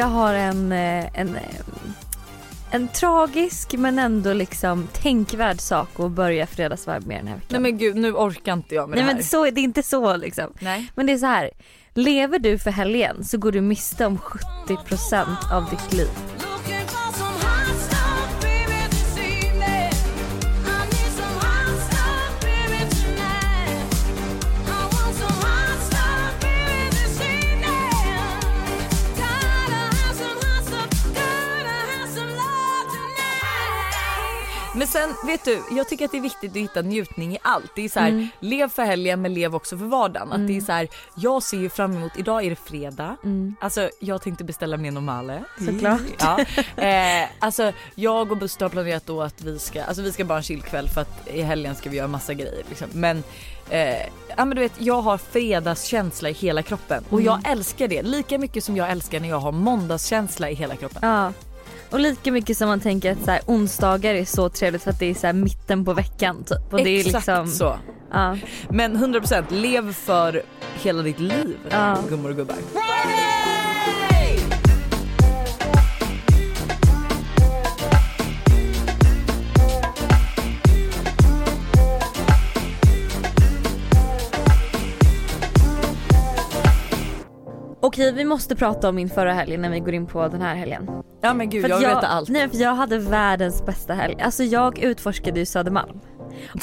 Jag har en, eh, en, eh, en tragisk men ändå liksom tänkvärd sak att börja fredagsvarv med den här veckan. Nej men gud nu orkar inte jag med Nej det här. men så, det är inte så liksom. Nej. Men det är så här. Lever du för helgen så går du miste om 70% av ditt liv. Men sen vet du, jag tycker att det är viktigt att hitta njutning i allt. Det är så här, Mm. lev för helgen men lev också för vardagen. Att det är så här, jag ser ju fram emot, idag är det fredag. Alltså jag tänkte beställa mer normale. Såklart. Ja. Eh, alltså jag och Buster har planerat då att vi ska, alltså vi ska bara en chillkväll för att i helgen ska vi göra massa grejer liksom. Men Eh, ja men du vet jag har fredagskänsla i hela kroppen och jag älskar det lika mycket som jag älskar när jag har måndagskänsla i hela kroppen. Ja. Och lika mycket som man tänker att så här, onsdagar är så trevligt för att det är så här mitten på veckan typ. Och det är Exakt liksom, så. Ja. Men 100% lev för hela ditt liv Ja. gummor och gubbar. Okej vi måste prata om min förra helg när vi går in på den här helgen. Ja men gud För jag vill veta allt. Nej för jag hade världens bästa helg. Alltså jag utforskade ju Södermalm.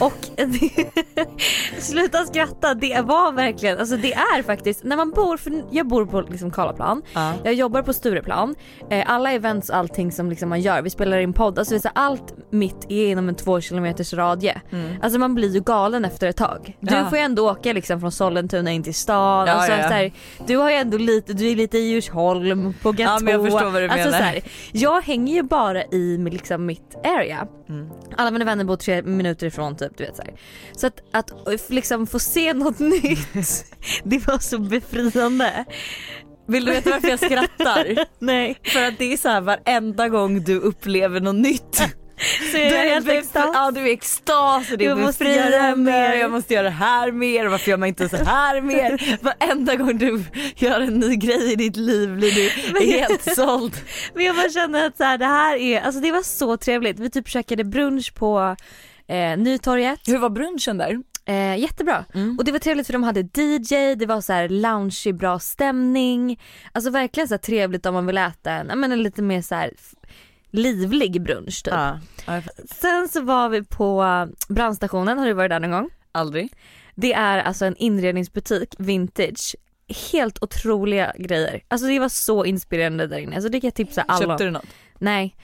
Och sluta skratta, det var verkligen, alltså det är faktiskt, när man bor, för jag bor på liksom Karlaplan, Ja. jag jobbar på Stureplan, eh, alla events och allting som liksom man gör, vi spelar in podd, alltså så allt mitt är inom en två kilometers radie. Alltså man blir ju galen efter ett tag. Du Mm. Ja. får ju ändå åka liksom från Sollentuna in till stan, Ja, alltså, ja, här, du har ju ändå lite, du är lite i Djursholm, på Gatå. Ja, jag förstår vad du alltså. Så här, jag hänger ju bara i liksom, mitt area. Mm. Alla mina vänner bor tre minuter ifrån typ, du vet så här. Så att, att liksom få se något nytt, det var så befriande. Vill du veta varför jag skrattar? Nej. För att det är så här varenda gång du upplever något nytt. Så jag Du är helt extas. Ja du är extas och det är Jag måste göra befriande, mer. jag måste göra det här mer, varför gör man inte så här mer? Varenda gång du gör en ny grej i ditt liv blir du helt såld. Men jag bara känner att så här, det här är, alltså det var så trevligt. Vi typ käkade brunch på eh, Nytorget. Hur var brunchen där? Eh, jättebra. Mm. Och det var trevligt för de hade DJ, det var så här lounge, bra stämning. Alltså verkligen så trevligt om man vill äta en, jag menar, lite mer så här livlig brunch typ. Ja. Sen så var vi på brandstationen, har du varit där någon gång? Aldrig. Det är alltså en inredningsbutik, vintage. Helt otroliga grejer. Alltså det var så inspirerande där inne. Alltså det kan jag tipsa alla om. Köpte du något? Nej.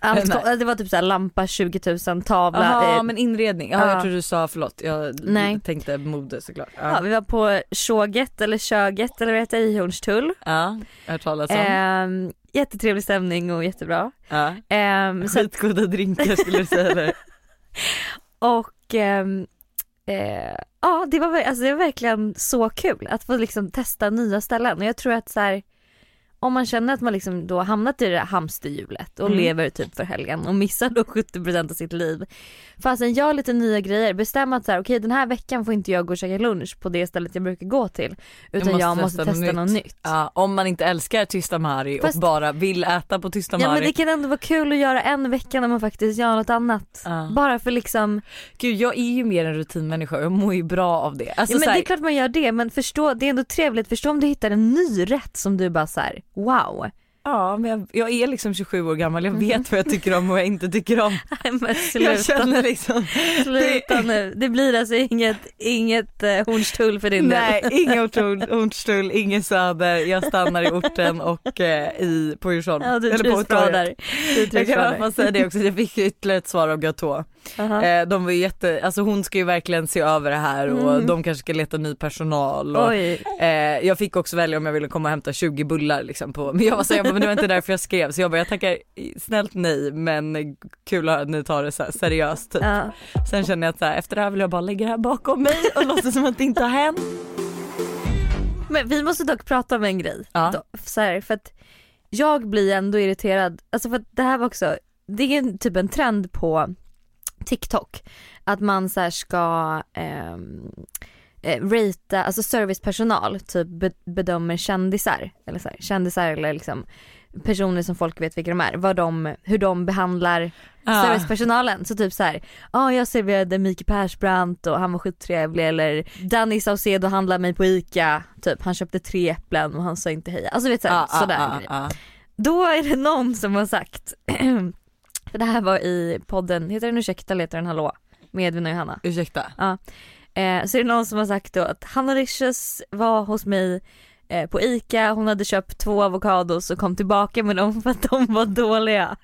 Allt. Det var typ så här lampa 20 000 tavla. Jaha eh, men inredning, ja, ja. jag tror du sa förlåt, jag Nej. tänkte mode såklart. ja, Ja, vi var på Tjoget eller Köget eller vad heter det i Hornstull. ja jag har talas om. Ehm, jättetrevlig stämning och jättebra. ja. Så, att- Skitgoda drinkar skulle du säga eller? och ehm, eh, ja det var, alltså, det var verkligen så kul att få liksom testa nya ställen och jag tror att så här, om man känner att man liksom då hamnat i det där hamsterhjulet och Mm. lever typ för helgen och missar då 70% av sitt liv. Fastän gör lite nya grejer, bestäm att så här, okej den här veckan får inte jag gå och käka lunch på det stället jag brukar gå till. Utan jag måste, testa, något nytt. Ja, om man inte älskar Tysta Mari Fast- och bara vill äta på Tysta Ja Mari. men det kan ändå vara kul att göra en vecka när man faktiskt gör något annat. Ja. Bara för liksom, Gud jag är ju mer en rutinmänniska och jag mår ju bra av det. Alltså, ja, men så här, det är klart man gör det men förstå, det är ändå trevligt, förstå om du hittar en ny rätt som du bara såhär, wow. ja men jag, jag är liksom 27 år gammal, jag vet vad jag tycker om och vad jag inte tycker om. men Jag sluta, känner liksom, sluta nu. Det blir alltså inget, inget eh, Hornstull för din nej del. ingen Hornstull, Hornstull, ingen Söder, jag stannar i orten och eh, i, på Djursholm. Ja du trivs bra där. Du Jag kan där. säga det också, jag fick ytterligare ett svar av Gatå. Eh, de var jätte, alltså hon ska ju verkligen se över det här och Mm. de kanske ska leta ny personal. Och, eh, jag fick också välja om jag ville komma och hämta 20 bullar liksom på, men jag var så jag bara, men det var inte därför jag skrev så jag bara jag tackar snällt nej men kul att ni tar det så seriöst typ. Ja. Sen känner jag att så här, efter det här vill jag bara lägga det här bakom mig och låtsas som att det inte har hänt. Men vi måste dock prata om en grej. Ja. Då, så här, för att jag blir ändå irriterad, alltså för att det här var också, det är typ en trend på TikTok att man så här ska ehm, eh, ratea, alltså servicepersonal typ be- bedömer kändisar, eller så här, kändisar eller liksom personer som folk vet vilka de är, vad de, hur de behandlar Ah. servicepersonalen. Så typ så här, ja jag serverade Mikael Persbrandt och han var skittrevlig eller Danny Saucedo handlade mig på ICA, typ han köpte tre äpplen och han sa inte hej. Alltså vet du, Ah, ah, sådär ah, ah. Då är det någon som har sagt, det här var i podden, heter den Ursäkta eller heter den Hallå? Med Edvin och Johanna. Ursäkta. Eh, så är det någon som har sagt då att Hanna Licious var hos mig eh, på ICA, hon hade köpt två avokados och kom tillbaka med dem för att de var dåliga.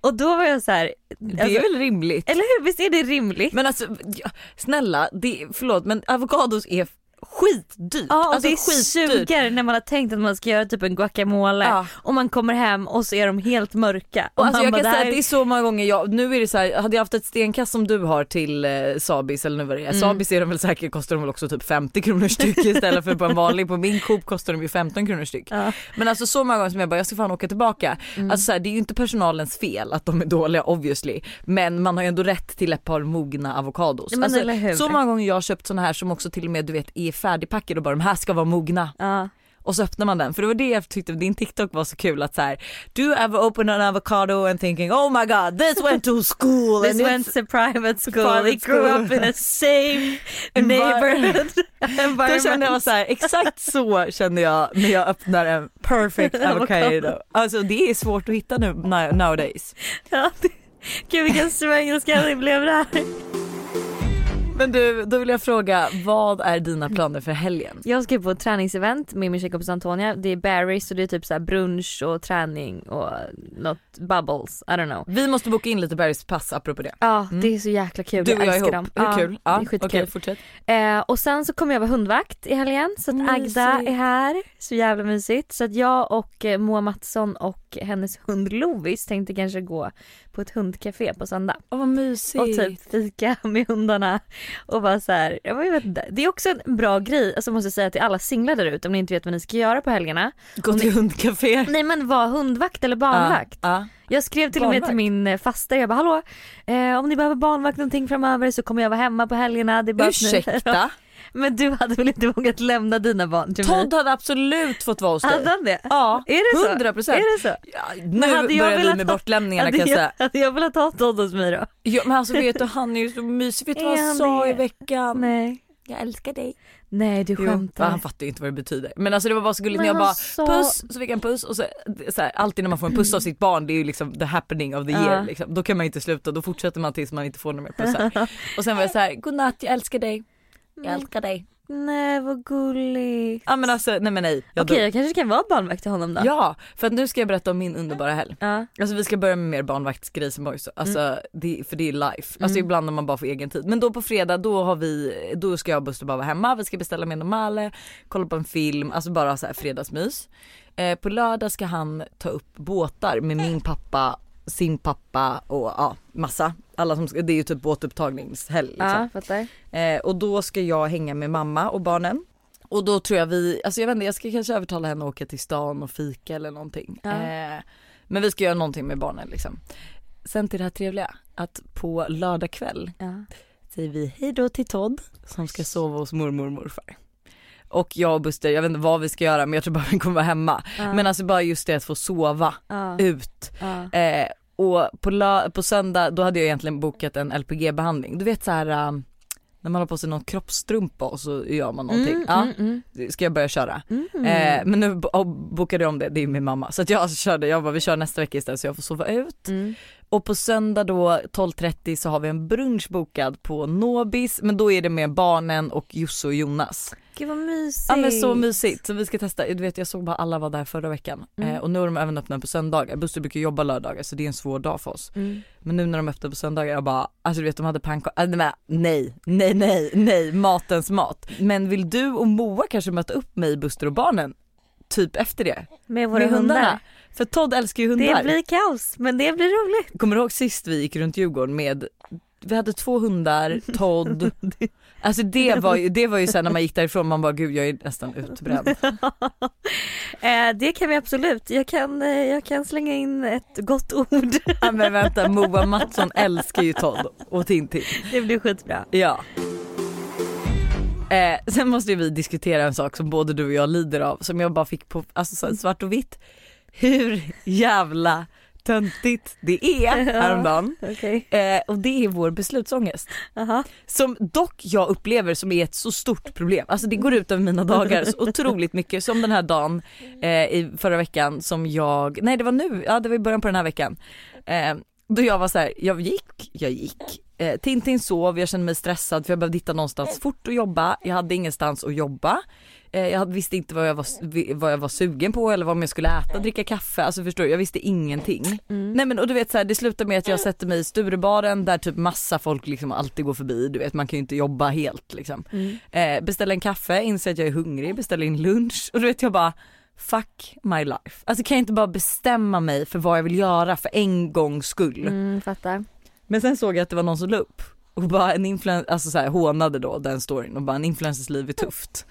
Och då var jag så här, Det alltså, är väl rimligt? eller hur, visst är det rimligt? Men alltså ja, snälla, det, förlåt men avokados är skitdyrt. Ja och alltså, det suger när man har tänkt att man ska göra typ en guacamole Ja. och man kommer hem och så är de helt mörka. Och alltså jag bara, kan "Det säga här att det är så många gånger jag, nu är det så här, hade jag haft ett stenkast som du har till eh, Sabis eller nu vad det är, Mm. Sabis är de väl säkert, kostar de väl också typ 50 kronor styck istället för på en vanlig, på min Coop kostar de ju 15 kronor styck. Ja. Men alltså så många gånger som jag bara jag ska fan åka tillbaka. Mm. Alltså så här, det är ju inte personalens fel att de är dåliga obviously men man har ju ändå rätt till ett par mogna avokados. Men alltså, så många gånger jag har köpt såna här som också till och med du vet är färdigpackade och bara de här ska vara mogna Ja. och så öppnar man den för det var det jag tyckte din TikTok var så kul att så här do you ever open an avocado and thinking oh my god this went to school This went to private school, Private we grew up in the same neighborhood då environment. kände jag så här, exakt så kände jag när jag öppnar en perfect avocado. Alltså det är svårt att hitta nu now- nowadays. Ja, Gud vilken svengelska det blev det här. Men du, då vill jag fråga, vad är dina planer för helgen? Jag ska på ett träningsevent med min tjejkompis Antonia. Det är Barry's och det är typ så här brunch och träning och något bubbles, I don't know. Vi måste boka in lite Bergs pass apropå det. Ja Mm. det är så jäkla kul, Du och jag älskar ihop, dem. hur Ja, kul? det Ja, är skitkul. okej fortsätt. Eh, och sen så kommer jag vara hundvakt i helgen så att Agda Mysigt. är här. Så jävla mysigt. Så att jag och eh, Moa Mattsson och hennes hund Lovis tänkte kanske gå på ett hundcafé på söndag. Åh vad mysigt. Och typ fika med hundarna och bara så här, jag vet inte. Det är också en bra grej, alltså måste jag säga till alla singlar där ute om ni inte vet vad ni ska göra på helgerna. Gå till hundcafé. Nej men var hundvakt eller barnvakt. Ja, Jag skrev till och med till Barnvakt? min eh, fasta, jag bara hallå eh, om ni behöver barnvakt någonting framöver så kommer jag vara hemma på helgerna. Det är bara ni- Ursäkta? Men du hade väl inte vågat lämna dina barn till mig? Todd hade absolut fått vara hos dig. Hade han det? Ja, Är det så? 100 procent. Är det så? Ja, nu börjar vi med ha- bortlämningarna Hade kan jag säga. hade jag velat ha Todd hos mig då? Ja, men alltså vet du han är ju så mysig, vet du vad han sa i veckan? Nej. Jag älskar dig. Nej du Jo, skämtar. han fattar ju inte vad det betyder. Men alltså det var bara så gulligt när jag bara sa- puss, så fick jag en puss och så, så här, alltid när man får en puss av sitt barn det är ju liksom the happening of the year liksom. Då kan man inte sluta, då fortsätter man tills man inte får några mer pussar. och sen var jag så här, godnatt jag älskar dig. Jag älskar dig. Nej vad gulligt. Ja men alltså nej men nej. Jag Okej dog. jag kanske kan vara barnvakt till honom då. Ja, för att nu ska jag berätta om min underbara helg. Ja. Alltså vi ska börja med mer barnvaktsgrejsimojs, alltså det, för det är life. Alltså Mm. ibland när man bara får egen tid. Men då på fredag då har vi, då ska jag och Buster bara vara hemma, vi ska beställa med normale, kolla på en film, alltså bara så här fredagsmys. Eh, på lördag ska han ta upp båtar med min pappa, sin pappa och ja massa. Alla som det är ju typ båtupptagningshelg liksom. Ja. Eh, och då ska jag hänga med mamma och barnen. Och då tror jag vi, alltså jag vet inte jag ska kanske övertala henne att åka till stan och fika eller någonting. Ja. Eh, men vi ska göra någonting med barnen liksom. Sen till det här trevliga, att på lördag kväll Ja. säger vi hej då till Todd som ska sova hos mormor och morfar. Och jag och Buster, jag vet inte vad vi ska göra men jag tror bara vi kommer vara hemma. Ja. Men alltså bara just det att få sova ja. ut. ja. Eh, och på, lö- på söndag då hade jag egentligen bokat en LPG-behandling. Du vet så här äh, när man har på sig någon kroppstrumpa och så gör man någonting. Mm, ja, mm, mm. ska jag börja köra. Mm. Eh, men nu bo- bokade jag om det, det är min mamma. Så att jag körde, jag bara vi kör nästa vecka istället så jag får sova ut. Mm. Och på söndag då 12.30 så har vi en brunch bokad på Nobis men då är det med barnen och Josse och Jonas. Gud vad mysigt. Ja men så mysigt så vi ska testa, du vet jag såg bara alla var där förra veckan Mm. eh, och nu har de även öppnat på söndagar. Buster brukar jobba lördagar så det är en svår dag för oss. Mm. Men nu när de öppnar på söndagar jag bara, alltså du vet de hade pannkakor, äh, nej, nej, nej, nej, matens mat. Men vill du och Moa kanske möta upp mig, Buster och barnen? Typ efter det? Med våra med hundar. hundarna? För Todd älskar ju hundar. Det blir kaos men det blir roligt. Kommer du ihåg sist vi gick runt Djurgården med vi hade två hundar, Todd. Alltså det var ju, det var ju sen när man gick därifrån man bara gud jag är nästan utbränd. eh, det kan vi absolut. Jag kan, eh, jag kan slänga in ett gott ord. Ja, men vänta Moa Mattsson älskar ju Todd och Tintin. det blir skitbra. Ja. Eh, sen måste vi diskutera en sak som både du och jag lider av som jag bara fick på alltså, svart och vitt. Hur jävla töntigt det är häromdagen. Okej. Eh, och det är vår beslutsångest. Aha. Som dock jag upplever som är ett så stort problem. Alltså det går ut över mina dagar så otroligt mycket. Som den här dagen eh, i förra veckan som jag, nej det var nu, ja det var i början på den här veckan. Eh, då jag var så här, jag gick, jag gick. Eh, Tintin sov, jag kände mig stressad för jag behövde hitta någonstans fort att jobba. Jag hade ingenstans att jobba. Eh, jag visste inte vad jag, var, vad jag var sugen på eller vad jag skulle äta, dricka kaffe. Alltså förstår du, jag visste ingenting. Nej men och du vet så här, det slutar med att jag sätter mig i Sturebaren där typ massa folk liksom alltid går förbi. Du vet man kan ju inte jobba helt liksom. Eh, beställer en kaffe, inser att jag är hungrig, beställer in lunch och du vet jag bara fuck my life. Alltså kan jag inte bara bestämma mig för vad jag vill göra för en gångs skull. Mm, fattar. Men sen såg jag att det var någon som la upp och bara en influencer, alltså så här, hånade då den storyn och bara en influencers liv är tufft.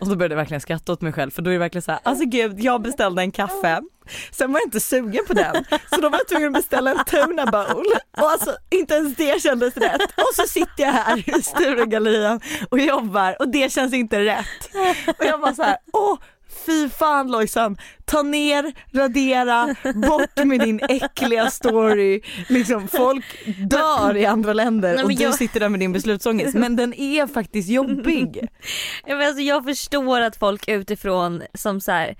Och då började jag verkligen skratta åt mig själv för då är det verkligen så här, alltså gud jag beställde en kaffe, sen var jag inte sugen på den så då var jag tvungen att beställa en tuna bowl och alltså inte ens det kändes rätt och så sitter jag här i Sturegallerian och jobbar och det känns inte rätt. Och jag bara så här, åh Fy fan Lojsan, ta ner, radera, bort med din äckliga story. Liksom, folk dör i andra länder Nej, och men du jag- sitter där med din beslutsångest. Men den är faktiskt jobbig. Ja, men alltså, jag förstår att folk utifrån som så här.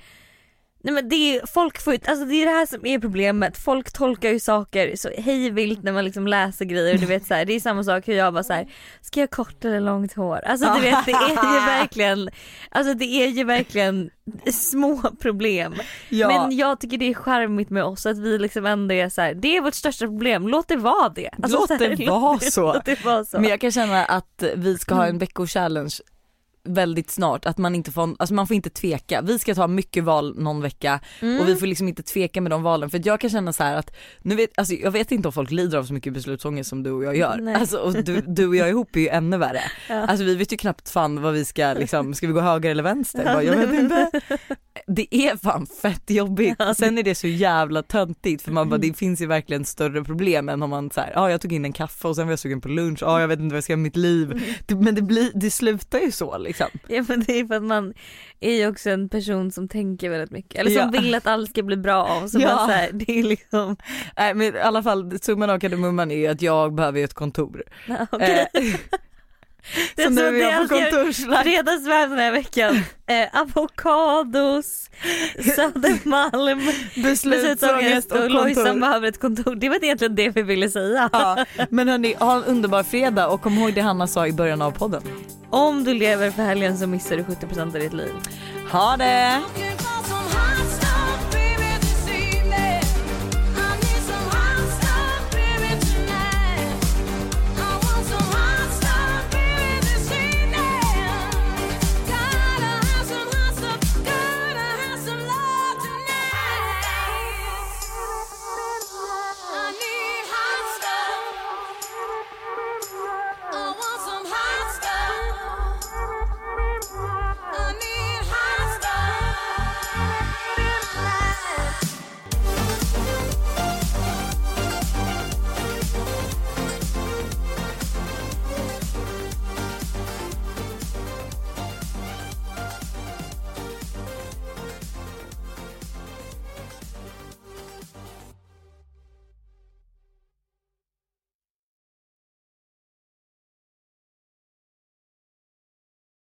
Nej men det är, folk får, alltså det är det här som är problemet, folk tolkar ju saker så hej vilt när man liksom läser grejer du vet så här, det är samma sak hur jag bara så här, ska jag ha kort eller långt hår? Alltså du vet det är ju verkligen, alltså det är ju verkligen små problem. Ja. Men jag tycker det är charmigt med oss att vi liksom ändå är så här, det är vårt största problem, låt det vara det. Alltså, Låt så här, det vara låt det- så. Låt det vara så. Men jag kan känna att vi ska ha en veckochallenge väldigt snart, att man inte får, alltså man får inte tveka. Vi ska ta mycket val någon vecka Mm. och vi får liksom inte tveka med de valen för jag kan känna så här att, nu vet, alltså jag vet inte om folk lider av så mycket beslutsångest som du och jag gör. Nej. Alltså, och du, du och jag ihop är ju ännu värre. Ja. Alltså vi vet ju knappt fan vad vi ska liksom, ska vi gå höger eller vänster? Bara, jag vet inte. Det är fan fett jobbigt. Sen är det så jävla töntigt för man bara, det finns ju verkligen större problem än om man så här, ja jag tog in en kaffe och sen var jag sugen på lunch, ja jag vet inte vad jag ska göra med mitt liv. Det, men det, blir, det slutar ju så liksom. Ja men det är för att man är ju också en person som tänker väldigt mycket, eller som Ja. vill att allt ska bli bra så Ja. man så här, det är liksom, Nej men i alla fall summan av kardemumman är ju att jag behöver ett kontor. ja, okej. Eh, Det är så nu så är det jag är på kontorsvakt. Fredagsvärm den här veckan, eh, avokados, Södermalm, beslutsångest och Lojsan kontor. behöver ett kontor. Det var egentligen det vi ville säga. Ja, men hörni, ha en underbar fredag och kom ihåg det Hanna sa i början av podden. Om du lever för helgen så missar du 70% av ditt liv. Ha det!